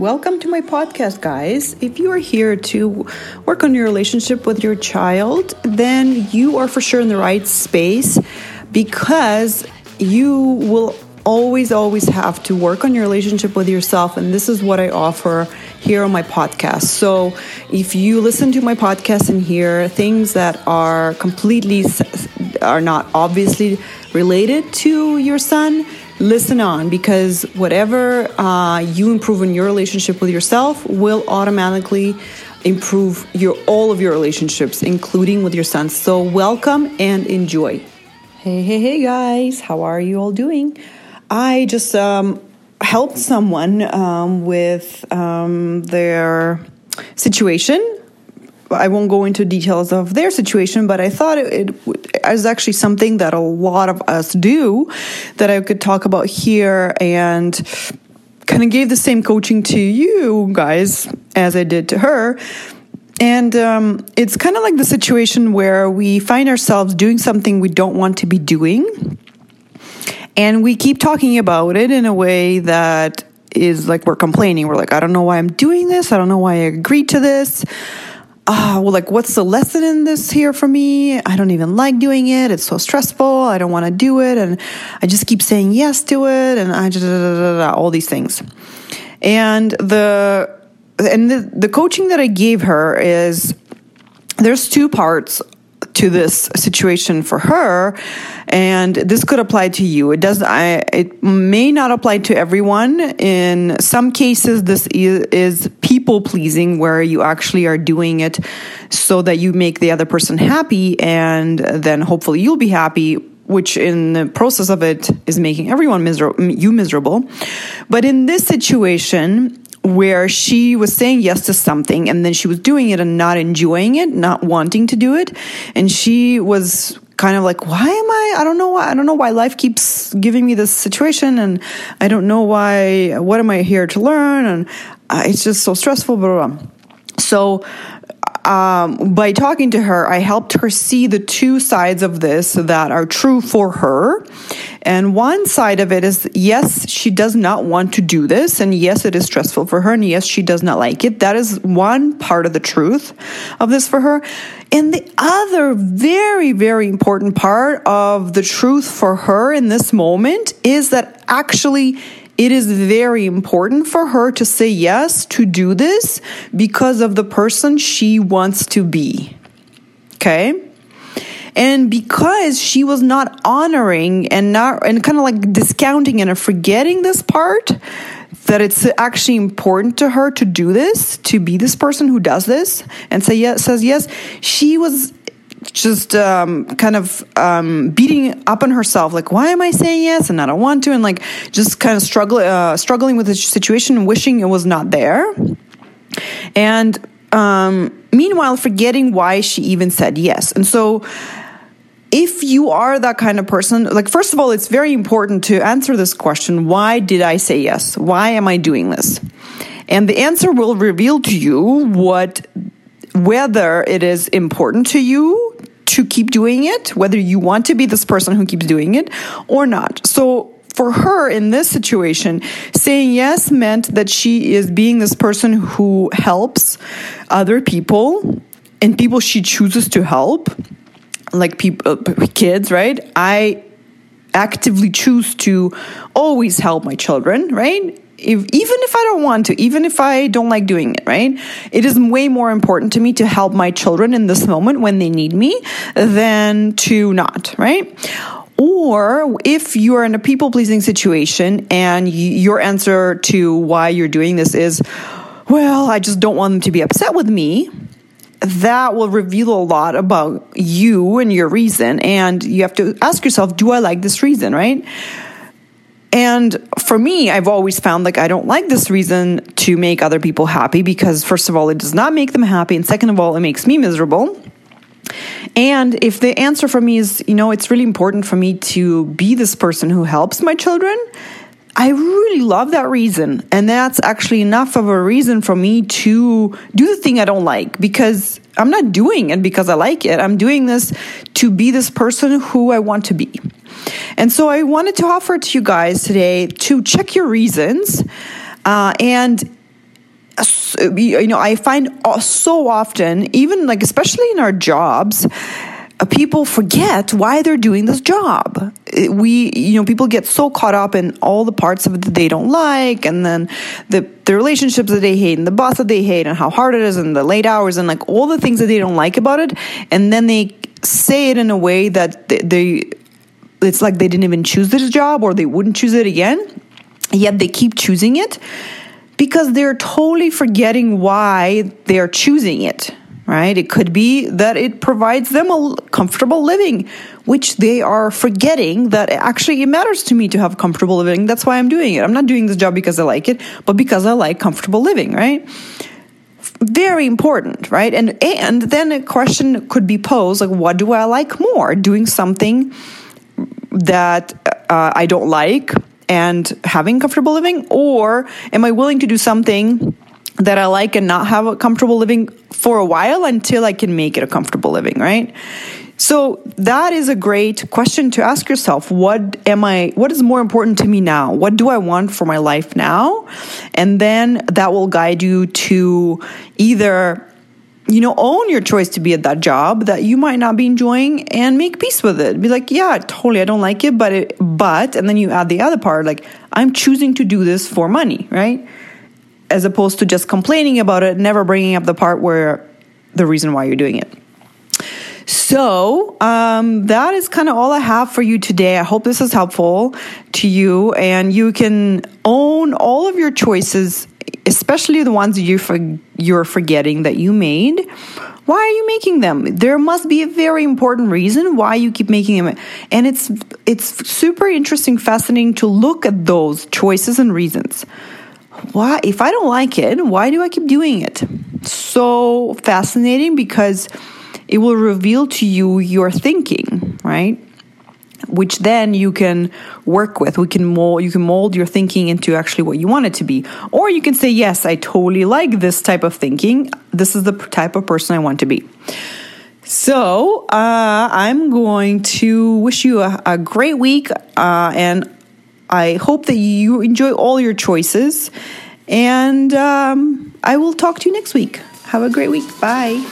Welcome to my podcast, guys. If you are here to work on your relationship with your child, then you are for sure in the right space because you will always, always have to work on your relationship with yourself. And this is what I offer here on my podcast. So if you listen to my podcast and hear things that are completely, are not obviously related to your son, listen on because whatever uh, you improve in your relationship with yourself will automatically improve your all of your relationships including with your son so welcome and enjoy. Hey hey hey guys. How are you all doing? I just um, helped someone um, with um, their situation. I won't go into details of their situation, but I thought it, it was actually something that a lot of us do that I could talk about here and kind of gave the same coaching to you guys as I did to her. And um, it's kind of like the situation where we find ourselves doing something we don't want to be doing and we keep talking about it in a way that is like we're complaining. We're like, I don't know why I'm doing this. I don't know why I agreed to this. Uh, well, like, what's the lesson in this here for me? I don't even like doing it. It's so stressful. I don't want to do it. And I just keep saying yes to it. And I just, all these things. And the, and the, the coaching that I gave her is there's two parts to this situation for her and this could apply to you it does I, it may not apply to everyone in some cases this is, is people pleasing where you actually are doing it so that you make the other person happy and then hopefully you'll be happy which in the process of it is making everyone miserable you miserable but in this situation where she was saying yes to something and then she was doing it and not enjoying it, not wanting to do it. And she was kind of like, why am I, I don't know why, I don't know why life keeps giving me this situation and I don't know why, what am I here to learn? And uh, it's just so stressful, blah, blah. So um, by talking to her, I helped her see the two sides of this that are true for her. And one side of it is yes, she does not want to do this. And yes, it is stressful for her. And yes, she does not like it. That is one part of the truth of this for her. And the other very, very important part of the truth for her in this moment is that actually it is very important for her to say yes to do this because of the person she wants to be. Okay? And because she was not honoring and not and kind of like discounting and forgetting this part, that it's actually important to her to do this, to be this person who does this and say yes, says yes. She was just um, kind of um, beating up on herself, like, why am I saying yes and I don't want to, and like just kind of struggling, uh, struggling with the situation and wishing it was not there. And um, meanwhile, forgetting why she even said yes. And so, if you are that kind of person, like, first of all, it's very important to answer this question why did I say yes? Why am I doing this? And the answer will reveal to you what whether it is important to you to keep doing it, whether you want to be this person who keeps doing it or not. So for her in this situation, saying yes meant that she is being this person who helps other people and people she chooses to help, like people, uh, kids, right? I actively choose to always help my children, right? If, even if I don't want to, even if I don't like doing it, right? It is way more important to me to help my children in this moment when they need me than to not, right? Or if you are in a people pleasing situation and your answer to why you're doing this is, well, I just don't want them to be upset with me, that will reveal a lot about you and your reason. And you have to ask yourself, do I like this reason, right? And for me, I've always found like I don't like this reason to make other people happy because, first of all, it does not make them happy. And second of all, it makes me miserable. And if the answer for me is, you know, it's really important for me to be this person who helps my children, I really love that reason. And that's actually enough of a reason for me to do the thing I don't like because I'm not doing it because I like it. I'm doing this to be this person who I want to be. And so I wanted to offer to you guys today to check your reasons uh, and you know, I find so often, even like, especially in our jobs, uh, people forget why they're doing this job. We, you know, people get so caught up in all the parts of it that they don't like, and then the the relationships that they hate, and the boss that they hate, and how hard it is, and the late hours, and like all the things that they don't like about it, and then they say it in a way that they, they it's like they didn't even choose this job or they wouldn't choose it again, yet they keep choosing it because they're totally forgetting why they're choosing it right? It could be that it provides them a comfortable living, which they are forgetting that actually it matters to me to have comfortable living. That's why I'm doing it. I'm not doing this job because I like it, but because I like comfortable living, right? Very important, right? And and then a question could be posed like, what do I like more? Doing something that uh, I don't like and having comfortable living, or am I willing to do something? that I like and not have a comfortable living for a while until I can make it a comfortable living, right? So that is a great question to ask yourself. What am I, what is more important to me now? What do I want for my life now? And then that will guide you to either you know, own your choice to be at that job that you might not be enjoying and make peace with it. Be like, yeah, totally, I don't like it, but it, but, and then you add the other part, like, I'm choosing to do this for money, right? as opposed to just complaining about it, never bringing up the part where the reason why you're doing it. So, um, that is kind of all I have for you today. I hope this is helpful to you and you can own all of your choices, especially the ones you for, you're forgetting that you made. Why are you making them? There must be a very important reason why you keep making them. And it's it's super interesting, fascinating to look at those choices and reasons why if i don't like it why do i keep doing it so fascinating because it will reveal to you your thinking right which then you can work with we can mold you can mold your thinking into actually what you want it to be or you can say yes i totally like this type of thinking this is the type of person i want to be so uh, i'm going to wish you a, a great week uh, and I hope that you enjoy all your choices. And um, I will talk to you next week. Have a great week. Bye.